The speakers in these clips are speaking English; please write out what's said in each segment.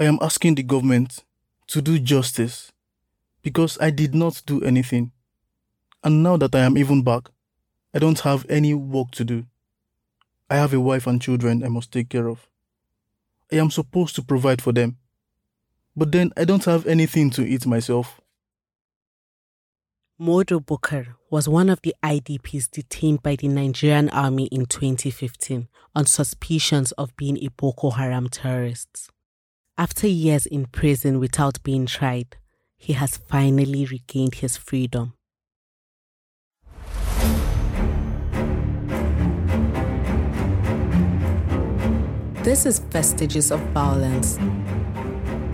I am asking the government to do justice because I did not do anything. And now that I am even back, I don't have any work to do. I have a wife and children I must take care of. I am supposed to provide for them. But then I don't have anything to eat myself. Modu Bukar was one of the IDPs detained by the Nigerian army in 2015 on suspicions of being a Boko Haram terrorist. After years in prison without being tried, he has finally regained his freedom. This is Vestiges of Violence,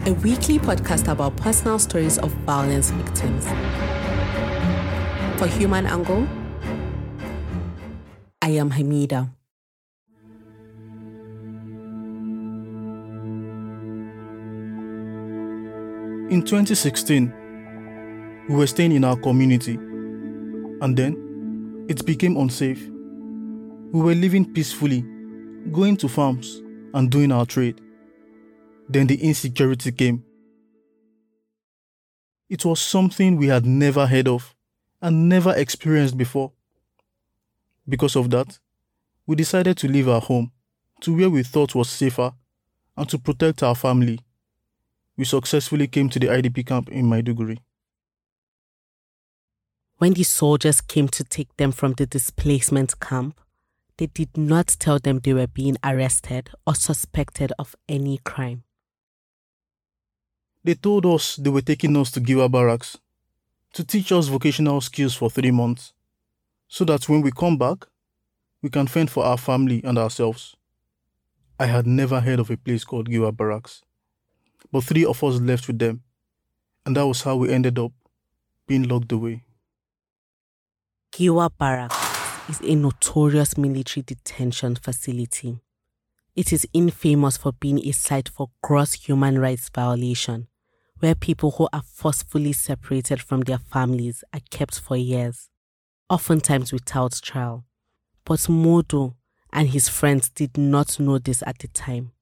a weekly podcast about personal stories of violence victims. For HumAngle, I am Hamida. In 2016, we were staying in our community, and then it became unsafe. We were living peacefully, going to farms and doing our trade. Then the insecurity came. It was something we had never heard of and never experienced before. Because of that, we decided to leave our home to where we thought was safer and to protect our family. We successfully came to the IDP camp in Maiduguri. When the soldiers came to take them from the displacement camp, they did not tell them they were being arrested or suspected of any crime. They told us they were taking us to Giwa Barracks to teach us vocational skills for three months, so that when we come back, we can fend for our family and ourselves. I had never heard of a place called Giwa Barracks, but three of us left with them, and that was how we ended up being locked away. Giwa Barracks is a notorious military detention facility. It is infamous for being a site for gross human rights violation, where people who are forcefully separated from their families are kept for years, oftentimes without trial. But Modu and his friends did not know this at the time.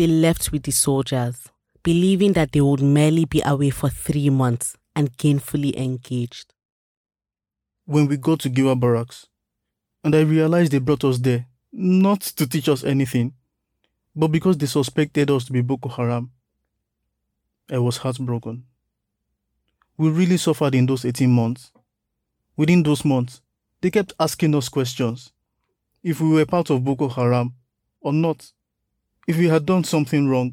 They left with the soldiers, believing that they would merely be away for three months and gainfully engaged. When we got to Giwa Barracks, and I realized they brought us there not to teach us anything, but because they suspected us to be Boko Haram. I was heartbroken. We really suffered in those 18 months. Within those months, they kept asking us questions if we were part of Boko Haram or not, if we had done something wrong.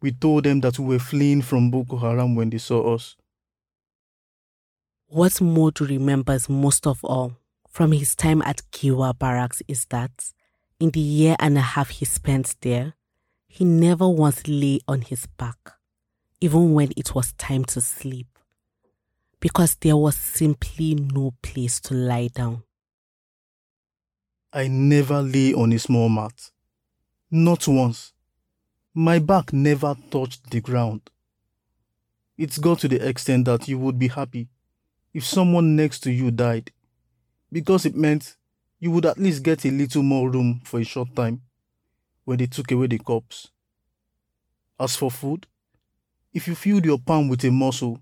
We told them that we were fleeing from Boko Haram when they saw us. What Modu remembers most of all from his time at Giwa Barracks is that in the year and a half he spent there, he never once lay on his back, even when it was time to sleep, because there was simply no place to lie down. I never lay on a small mat. Not once. My back never touched the ground. It's got to the extent that you would be happy if someone next to you died, because it meant you would at least get a little more room for a short time when they took away the corpse. As for food, if you filled your palm with a morsel,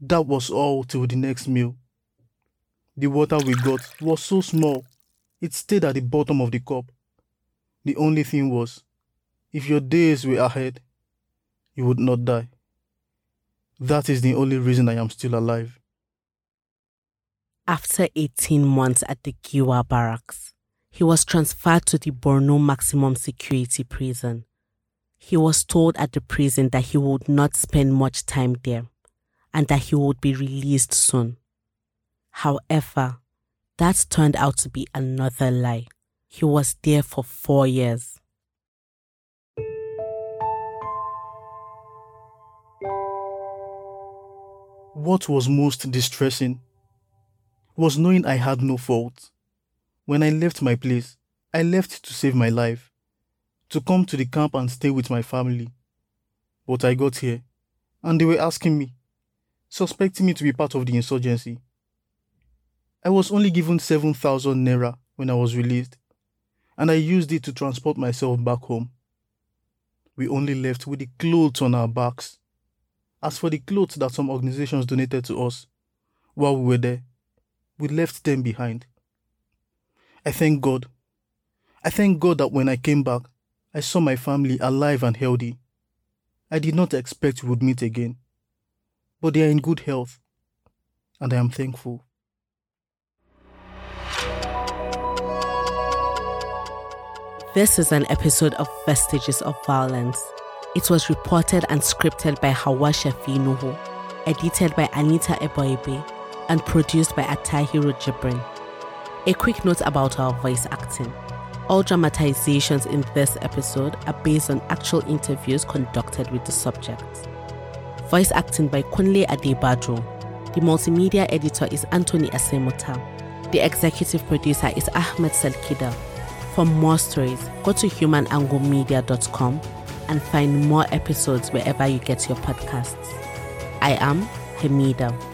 that was all till the next meal. The water we got was so small, it stayed at the bottom of the cup. The only thing was, if your days were ahead, you would not die. That is the only reason I am still alive. After 18 months at the Giwa barracks, he was transferred to the Borno Maximum Security Prison. He was told at the prison that he would not spend much time there and that he would be released soon. However, that turned out to be another lie. He was there for four years. What was most distressing was knowing I had no fault. When I left my place, I left to save my life, to come to the camp and stay with my family. But I got here, and they were asking me, suspecting me to be part of the insurgency. I was only given 7,000 naira when I was released, and I used it to transport myself back home. we only left with the clothes on our backs. As for the clothes that some organizations donated to us while we were there, we left them behind. I thank God. I thank God that when I came back, I saw my family alive and healthy. I did not expect we would meet again, but they are in good health, and I am thankful. This is an episode of Vestiges of Violence. It was reported and scripted by Hawa Shafi Nuhu, edited by Anita Eboigbe, and produced by Atahiru Jibrin. A quick note about our voice acting. All dramatizations in this episode are based on actual interviews conducted with the subjects. Voice acting by Kunle Adebajo. The multimedia editor is Anthony Asemota. The executive producer is Ahmed Salkida. For more stories, go to humanglemedia.com and find more episodes wherever you get your podcasts. I am Hamida.